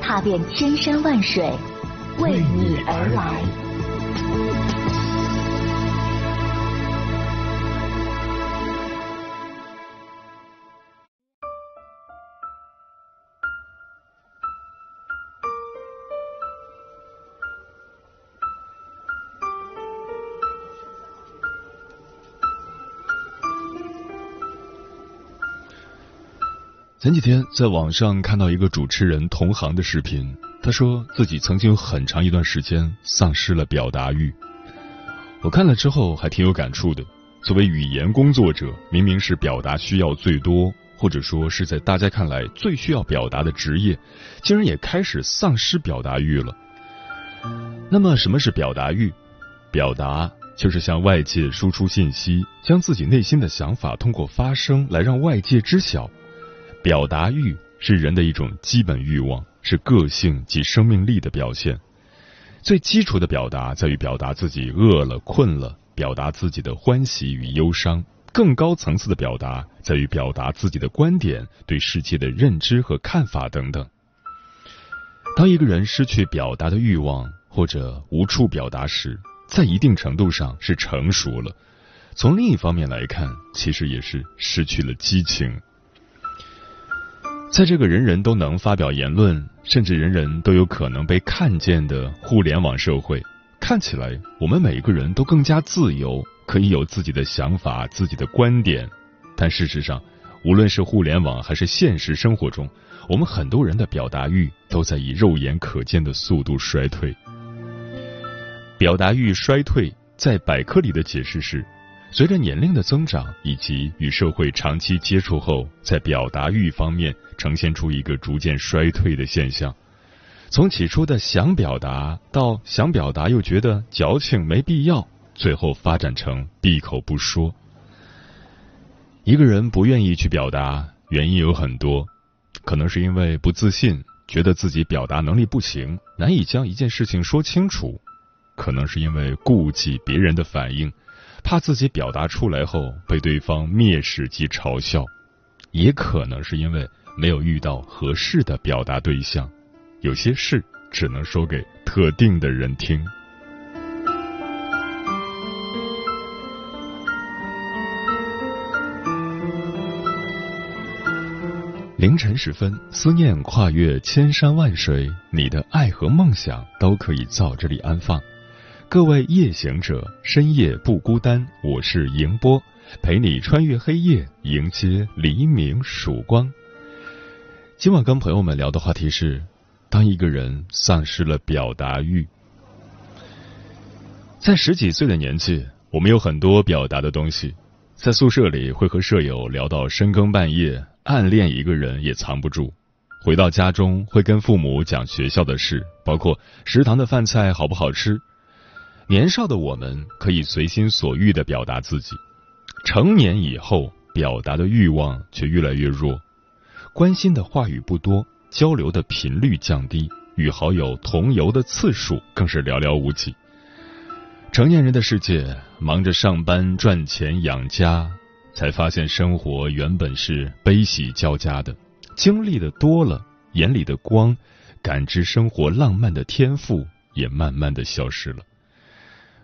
踏遍千山万水，为你而来。前几天在网上看到一个主持人同行的视频，他说自己曾经有很长一段时间丧失了表达欲。我看了之后还挺有感触的。作为语言工作者，明明是表达需要最多，或者说是在大家看来最需要表达的职业，竟然也开始丧失表达欲了。那么什么是表达欲？表达就是向外界输出信息，将自己内心的想法通过发声来让外界知晓。表达欲是人的一种基本欲望，是个性及生命力的表现。最基础的表达在于表达自己饿了、困了，表达自己的欢喜与忧伤；更高层次的表达在于表达自己的观点、对世界的认知和看法等等。当一个人失去表达的欲望或者无处表达时，在一定程度上是成熟了；从另一方面来看，其实也是失去了激情。在这个人人都能发表言论，甚至人人都有可能被看见的互联网社会，看起来我们每个人都更加自由，可以有自己的想法、自己的观点。但事实上，无论是互联网还是现实生活中，我们很多人的表达欲都在以肉眼可见的速度衰退。表达欲衰退，在百科里的解释是。随着年龄的增长，以及与社会长期接触后，在表达欲方面呈现出一个逐渐衰退的现象。从起初的想表达，到想表达又觉得矫情没必要，最后发展成闭口不说。一个人不愿意去表达，原因有很多，可能是因为不自信，觉得自己表达能力不行，难以将一件事情说清楚；可能是因为顾忌别人的反应。怕自己表达出来后被对方蔑视及嘲笑，也可能是因为没有遇到合适的表达对象，有些事只能说给特定的人听。凌晨时分，思念跨越千山万水，你的爱和梦想都可以在这里安放。各位夜行者，深夜不孤单。我是迎波，陪你穿越黑夜，迎接黎明曙光。今晚跟朋友们聊的话题是：当一个人丧失了表达欲。在十几岁的年纪，我们有很多表达的东西，在宿舍里会和舍友聊到深更半夜，暗恋一个人也藏不住；回到家中会跟父母讲学校的事，包括食堂的饭菜好不好吃。年少的我们可以随心所欲的表达自己，成年以后表达的欲望却越来越弱，关心的话语不多，交流的频率降低，与好友同游的次数更是寥寥无几。成年人的世界，忙着上班赚钱养家，才发现生活原本是悲喜交加的，经历的多了，眼里的光，感知生活浪漫的天赋也慢慢的消失了。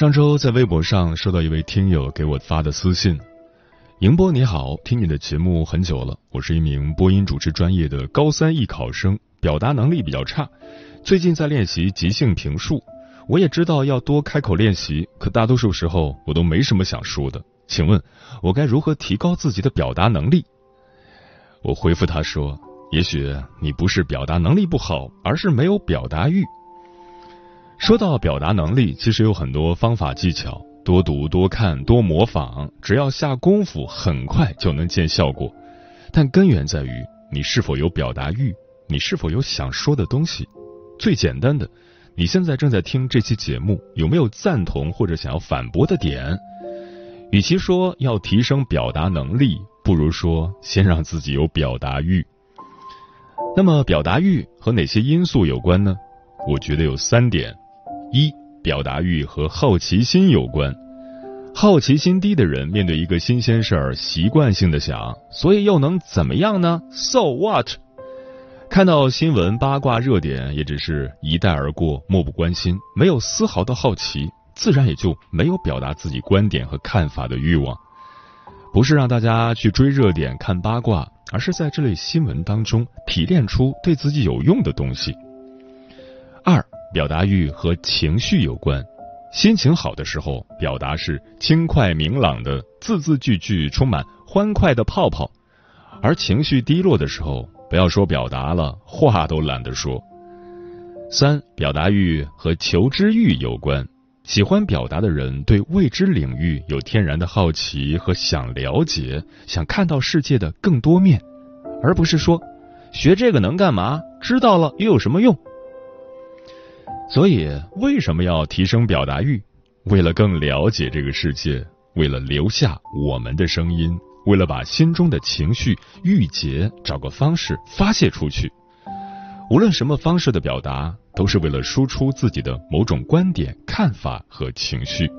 上周在微博上收到一位听友给我发的私信：“迎波你好，听你的节目很久了，我是一名播音主持专业的高三艺考生，表达能力比较差，最近在练习即兴评述。我也知道要多开口练习，可大多数时候我都没什么想说的。请问，我该如何提高自己的表达能力？”我回复他说：“也许你不是表达能力不好，而是没有表达欲。”说到表达能力，其实有很多方法技巧，多读、多看、多模仿，只要下功夫，很快就能见效果。但根源在于你是否有表达欲，你是否有想说的东西。最简单的，你现在正在听这期节目，有没有赞同或者想要反驳的点？与其说要提升表达能力，不如说先让自己有表达欲。那么，表达欲和哪些因素有关呢？我觉得有三点。一、表达欲和好奇心有关。好奇心低的人，面对一个新鲜事儿，习惯性的想，所以又能怎么样呢？So what？看到新闻八卦热点，也只是一带而过，漠不关心，没有丝毫的好奇，自然也就没有表达自己观点和看法的欲望。不是让大家去追热点、看八卦，而是在这类新闻当中提炼出对自己有用的东西。二。表达欲和情绪有关，心情好的时候，表达是轻快明朗的，字字句句充满欢快的泡泡；而情绪低落的时候，不要说表达了，话都懒得说。三、表达欲和求知欲有关，喜欢表达的人对未知领域有天然的好奇和想了解，想看到世界的更多面，而不是说学这个能干嘛，知道了又有什么用。所以，为什么要提升表达欲？为了更了解这个世界，为了留下我们的声音，为了把心中的情绪郁结，找个方式发泄出去。无论什么方式的表达，都是为了输出自己的某种观点、看法和情绪。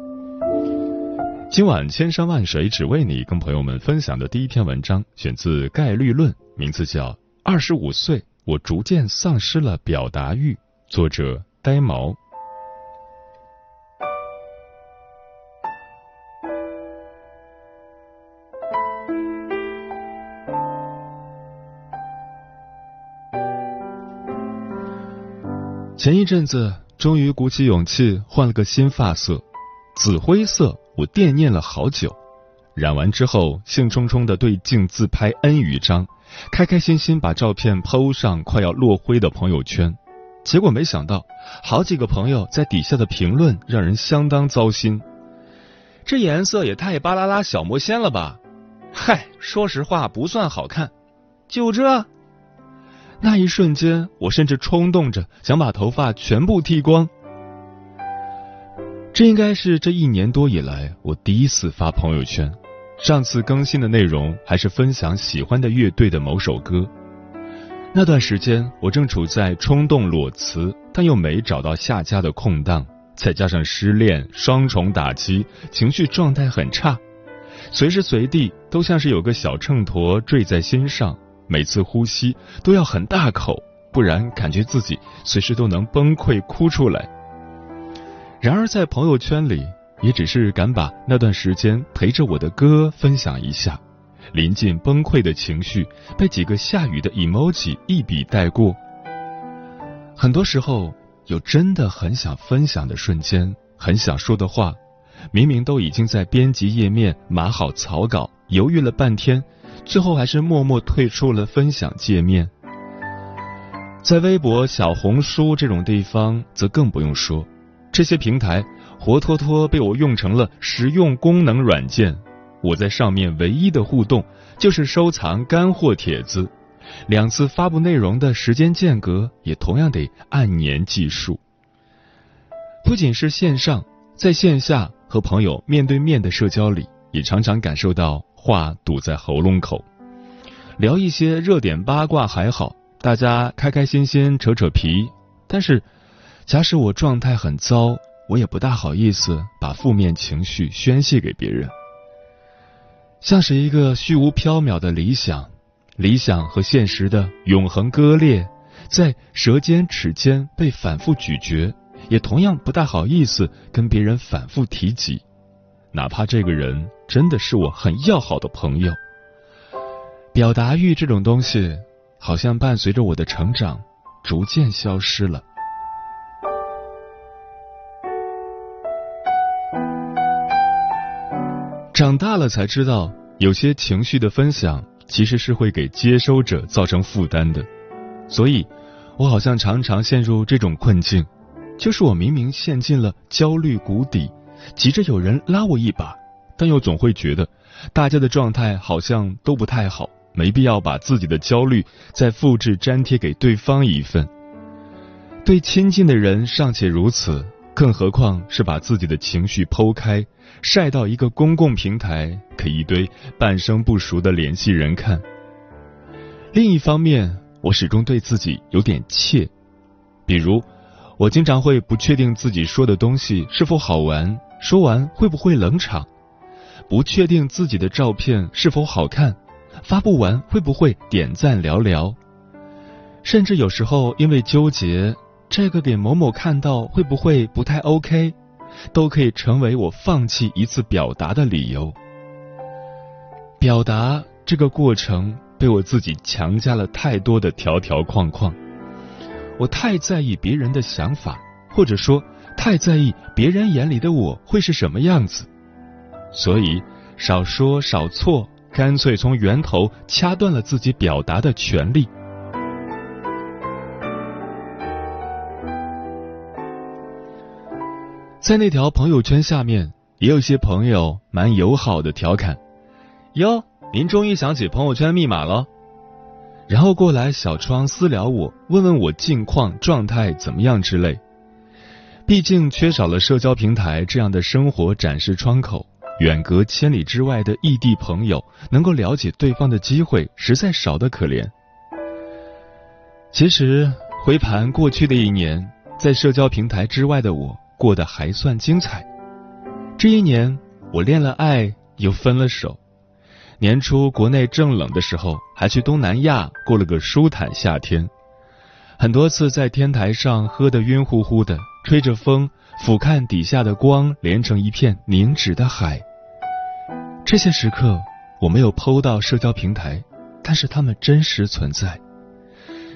今晚千山万水只为你，跟朋友们分享的第一篇文章，选自《概率论》，名字叫《二十五岁，我逐渐丧失了表达欲》，作者。呆毛。前一阵子，终于鼓起勇气换了个新发色，紫灰色。我惦念了好久，染完之后，兴冲冲的对镜自拍 N 余张，开开心心把照片抛上快要落灰的朋友圈。结果没想到，好几个朋友在底下的评论让人相当糟心。这颜色也太巴啦啦小魔仙了吧！嗨，说实话不算好看。就这，那一瞬间，我甚至冲动着想把头发全部剃光。这应该是这一年多以来我第一次发朋友圈。上次更新的内容还是分享喜欢的乐队的某首歌。那段时间，我正处在冲动裸辞，但又没找到下家的空档，再加上失恋，双重打击，情绪状态很差，随时随地都像是有个小秤砣坠在心上，每次呼吸都要很大口，不然感觉自己随时都能崩溃哭出来。然而在朋友圈里，也只是敢把那段时间陪着我的歌分享一下。临近崩溃的情绪被几个下雨的 emoji 一笔带过。很多时候，有真的很想分享的瞬间，很想说的话，明明都已经在编辑页面码好草稿，犹豫了半天，最后还是默默退出了分享界面。在微博、小红书这种地方，则更不用说，这些平台活脱脱被我用成了实用功能软件。我在上面唯一的互动，就是收藏干货帖子。两次发布内容的时间间隔也同样得按年计数。不仅是线上，在线下和朋友面对面的社交里，也常常感受到话堵在喉咙口。聊一些热点八卦还好，大家开开心心扯扯皮。但是，假使我状态很糟，我也不大好意思把负面情绪宣泄给别人，像是一个虚无缥缈的理想。理想和现实的永恒割裂，在舌尖齿间被反复咀嚼，也同样不大好意思跟别人反复提及，哪怕这个人真的是我很要好的朋友。表达欲这种东西，好像伴随着我的成长，逐渐消失了。长大了才知道，有些情绪的分享。其实是会给接收者造成负担的，所以，我好像常常陷入这种困境，就是我明明陷进了焦虑谷底，急着有人拉我一把，但又总会觉得大家的状态好像都不太好，没必要把自己的焦虑再复制粘贴给对方一份。对亲近的人尚且如此，更何况是把自己的情绪剖开。晒到一个公共平台给一堆半生不熟的联系人看。另一方面，我始终对自己有点怯，比如我经常会不确定自己说的东西是否好玩，说完会不会冷场，不确定自己的照片是否好看，发布完会不会点赞寥寥，甚至有时候因为纠结这个给某某看到会不会不太 OK。都可以成为我放弃一次表达的理由。表达这个过程被我自己强加了太多的条条框框，我太在意别人的想法，或者说太在意别人眼里的我会是什么样子，所以少说少错，干脆从源头掐断了自己表达的权利。在那条朋友圈下面，也有些朋友蛮友好的调侃：“哟，您终于想起朋友圈密码了。”然后过来小窗私聊我，问问我近况、状态怎么样之类。毕竟缺少了社交平台这样的生活展示窗口，远隔千里之外的异地朋友能够了解对方的机会实在少得可怜。其实回盘过去的一年，在社交平台之外的我。过得还算精彩。这一年，我恋了爱，又分了手。年初国内正冷的时候，还去东南亚过了个舒坦夏天。很多次在天台上喝得晕乎乎的，吹着风，俯瞰底下的光连成一片凝脂的海。这些时刻我没有剖到社交平台，但是它们真实存在。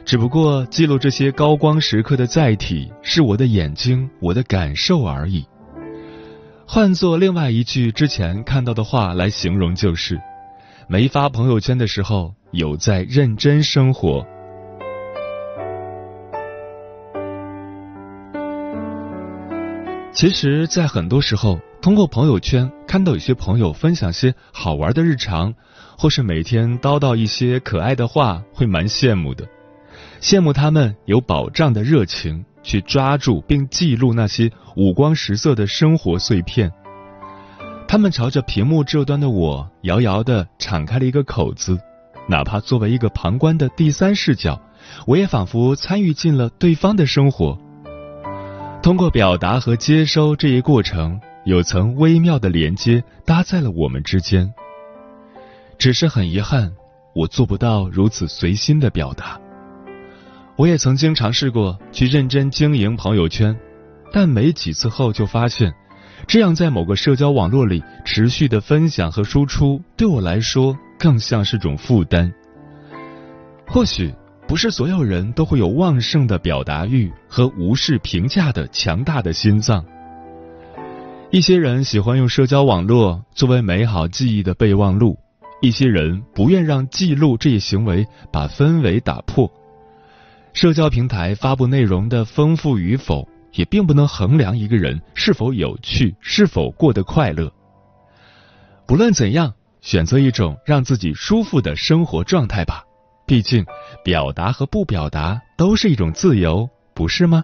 只不过记录这些高光时刻的载体是我的眼睛，我的感受而已。换做另外一句之前看到的话来形容，就是：没发朋友圈的时候，有在认真生活。其实，在很多时候，通过朋友圈看到有些朋友分享些好玩的日常，或是每天叨叨一些可爱的话，会蛮羡慕的。羡慕他们有保障的热情，去抓住并记录那些五光十色的生活碎片。他们朝着屏幕这端的我，遥遥的敞开了一个口子。哪怕作为一个旁观的第三视角，我也仿佛参与进了对方的生活。通过表达和接收这一过程，有层微妙的连接搭在了我们之间。只是很遗憾，我做不到如此随心的表达。我也曾经尝试过去认真经营朋友圈，但没几次后就发现，这样在某个社交网络里持续的分享和输出，对我来说更像是种负担。或许不是所有人都会有旺盛的表达欲和无视评价的强大的心脏。一些人喜欢用社交网络作为美好记忆的备忘录，一些人不愿让记录这一行为把氛围打破。社交平台发布内容的丰富与否，也并不能衡量一个人是否有趣，是否过得快乐。不论怎样，选择一种让自己舒服的生活状态吧。毕竟，表达和不表达都是一种自由，不是吗？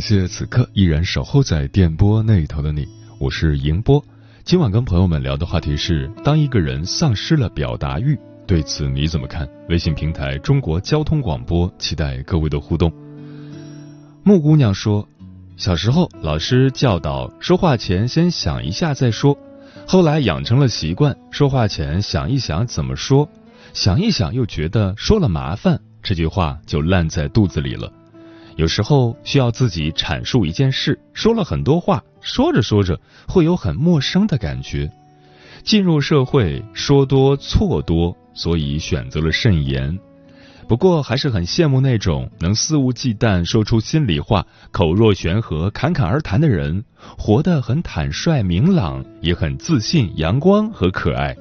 感谢此刻依然守候在电波那头的你，我是迎波。今晚跟朋友们聊的话题是：当一个人丧失了表达欲，对此你怎么看？微信平台中国交通广播，期待各位的互动。木姑娘说，小时候老师教导说话前先想一下再说，后来养成了习惯，说话前想一想怎么说，想一想又觉得说了麻烦，这句话就烂在肚子里了。有时候需要自己阐述一件事，说了很多话，说着说着会有很陌生的感觉。进入社会，说多错多，所以选择了慎言。不过还是很羡慕那种能肆无忌惮说出心里话、口若悬河、侃侃而谈的人，活得很坦率明朗，也很自信、阳光和可爱。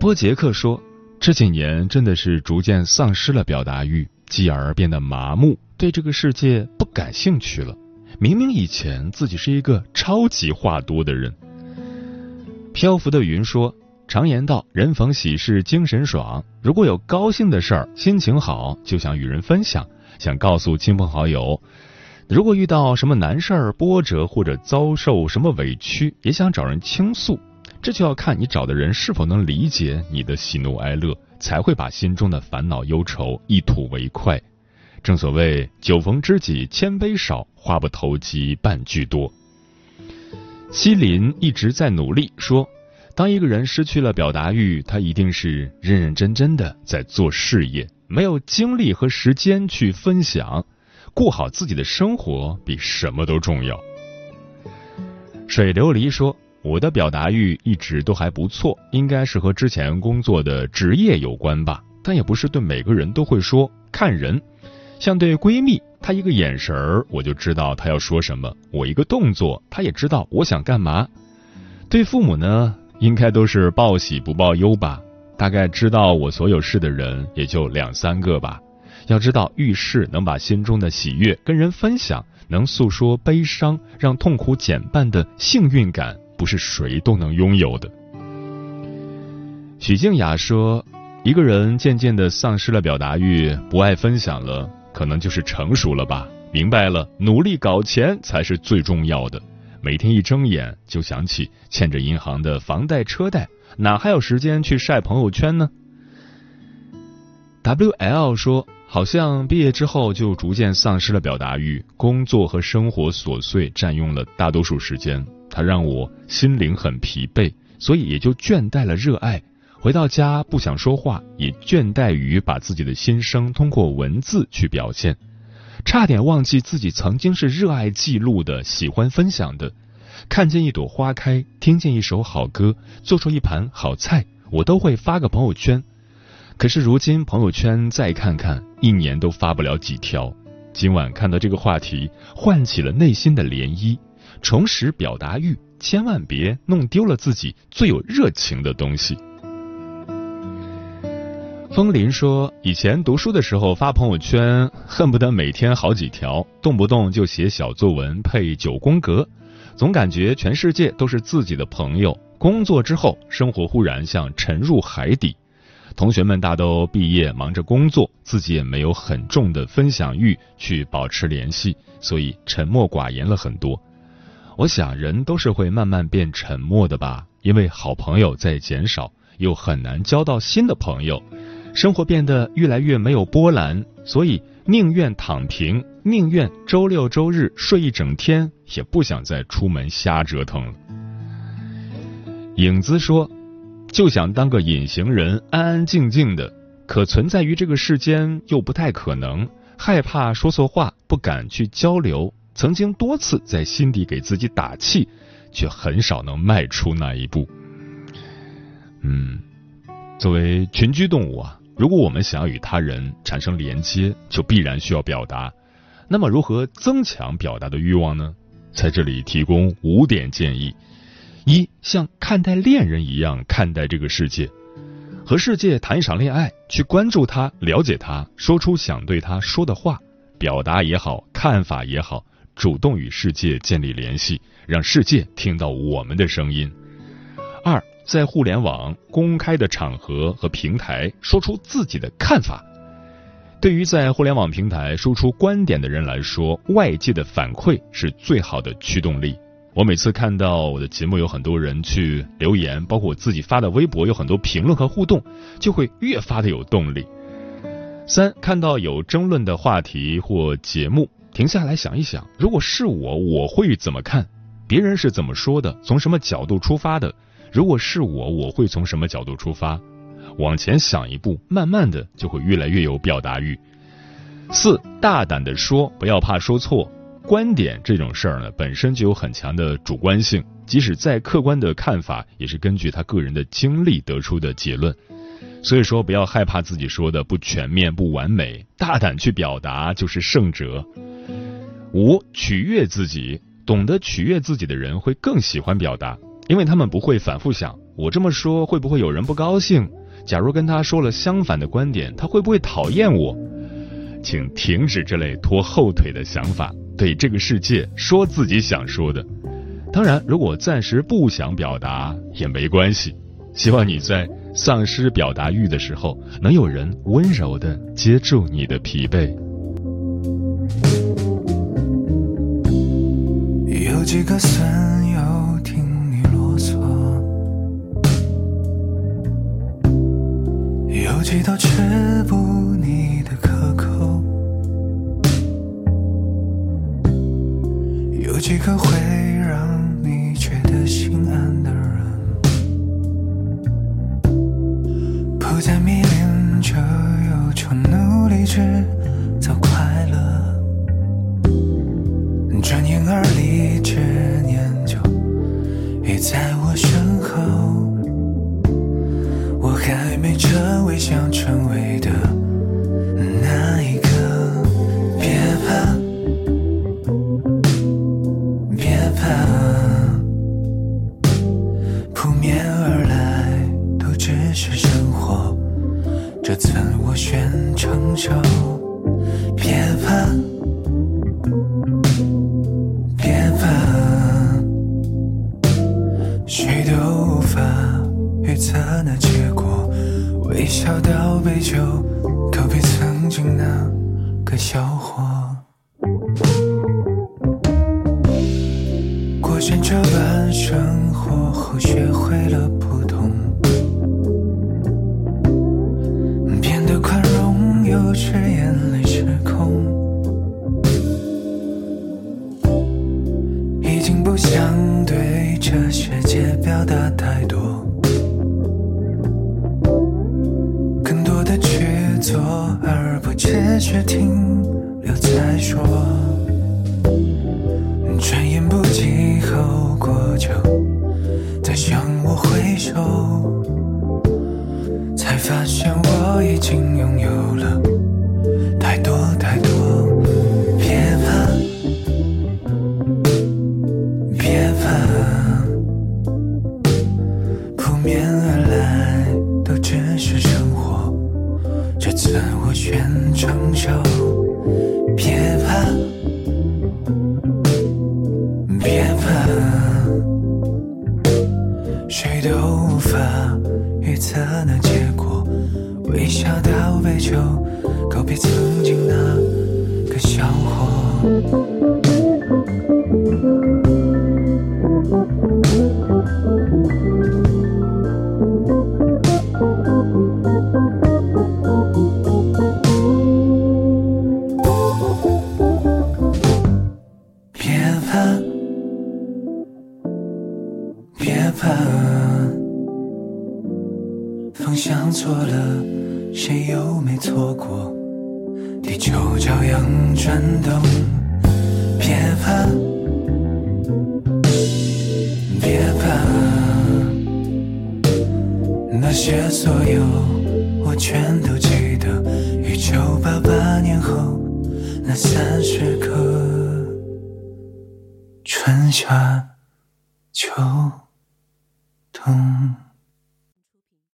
波杰克说：“这几年真的是逐渐丧失了表达欲。”继而变得麻木，对这个世界不感兴趣了。明明以前自己是一个超级话多的人。漂浮的云说：“常言道，人逢喜事精神爽。如果有高兴的事儿，心情好，就想与人分享，想告诉亲朋好友；如果遇到什么难事儿、波折或者遭受什么委屈，也想找人倾诉。这就要看你找的人是否能理解你的喜怒哀乐。”才会把心中的烦恼忧愁一吐为快。正所谓酒逢知己千杯少，话不投机半句多。西林一直在努力说，当一个人失去了表达欲，他一定是认认真真的在做事业，没有精力和时间去分享。过好自己的生活比什么都重要。水琉璃说。我的表达欲一直都还不错，应该是和之前工作的职业有关吧。但也不是对每个人都会说，看人。像对闺蜜，她一个眼神儿我就知道她要说什么；我一个动作，她也知道我想干嘛。对父母呢，应该都是报喜不报忧吧。大概知道我所有事的人也就两三个吧。要知道遇事能把心中的喜悦跟人分享，能诉说悲伤，让痛苦减半的幸运感。不是谁都能拥有的。许静雅说：“一个人渐渐的丧失了表达欲，不爱分享了，可能就是成熟了吧，明白了，努力搞钱才是最重要的。每天一睁眼就想起欠着银行的房贷车贷，哪还有时间去晒朋友圈呢？”W L 说：“好像毕业之后就逐渐丧失了表达欲，工作和生活琐碎占用了大多数时间。”它让我心灵很疲惫，所以也就倦怠了热爱。回到家不想说话，也倦怠于把自己的心声通过文字去表现，差点忘记自己曾经是热爱记录的，喜欢分享的。看见一朵花开，听见一首好歌，做出一盘好菜，我都会发个朋友圈。可是如今朋友圈再看看，一年都发不了几条。今晚看到这个话题，唤起了内心的涟漪。重拾表达欲，千万别弄丢了自己最有热情的东西。风林说：“以前读书的时候发朋友圈，恨不得每天好几条，动不动就写小作文配九宫格。总感觉全世界都是自己的朋友。工作之后，生活忽然像沉入海底。同学们大都毕业，忙着工作，自己也没有很重的分享欲去保持联系，所以沉默寡言了很多。我想，人都是会慢慢变沉默的吧，因为好朋友在减少，又很难交到新的朋友，生活变得越来越没有波澜，所以宁愿躺平，宁愿周六周日睡一整天，也不想再出门瞎折腾了。影子说。就想当个隐形人，安安静静的，可存在于这个世间又不太可能。害怕说错话，不敢去交流。曾经多次在心底给自己打气，却很少能迈出那一步。嗯，作为群居动物啊，如果我们想要与他人产生连接，就必然需要表达。那么，如何增强表达的欲望呢？在这里提供五点建议。一像看待恋人一样看待这个世界，和世界谈一场恋爱，去关注他，了解他，说出想对他说的话，表达也好，看法也好，主动与世界建立联系，让世界听到我们的声音。二在互联网公开的场合和平台说出自己的看法，对于在互联网平台输出观点的人来说，外界的反馈是最好的驱动力。我每次看到我的节目有很多人去留言，包括我自己发的微博有很多评论和互动，就会越发的有动力。三，看到有争论的话题或节目，停下来想一想，如果是我，我会怎么看？别人是怎么说的？从什么角度出发的？如果是我，我会从什么角度出发？往前想一步，慢慢的就会越来越有表达欲。四，大胆的说，不要怕说错。观点这种事儿呢，本身就有很强的主观性，即使再客观的看法，也是根据他个人的经历得出的结论。所以说，不要害怕自己说的不全面、不完美，大胆去表达就是胜者。五，取悦自己，懂得取悦自己的人会更喜欢表达，因为他们不会反复想我这么说会不会有人不高兴？假如跟他说了相反的观点，他会不会讨厌我？请停止这类拖后腿的想法。对这个世界说自己想说的，当然，如果暂时不想表达也没关系。希望你在丧失表达欲的时候，能有人温柔地接住你的疲惫。几个损扑面而来都只是生活，这次我选承受。而不切时停留再说，转眼不及后果就再向我挥手。才发现我已经拥有了。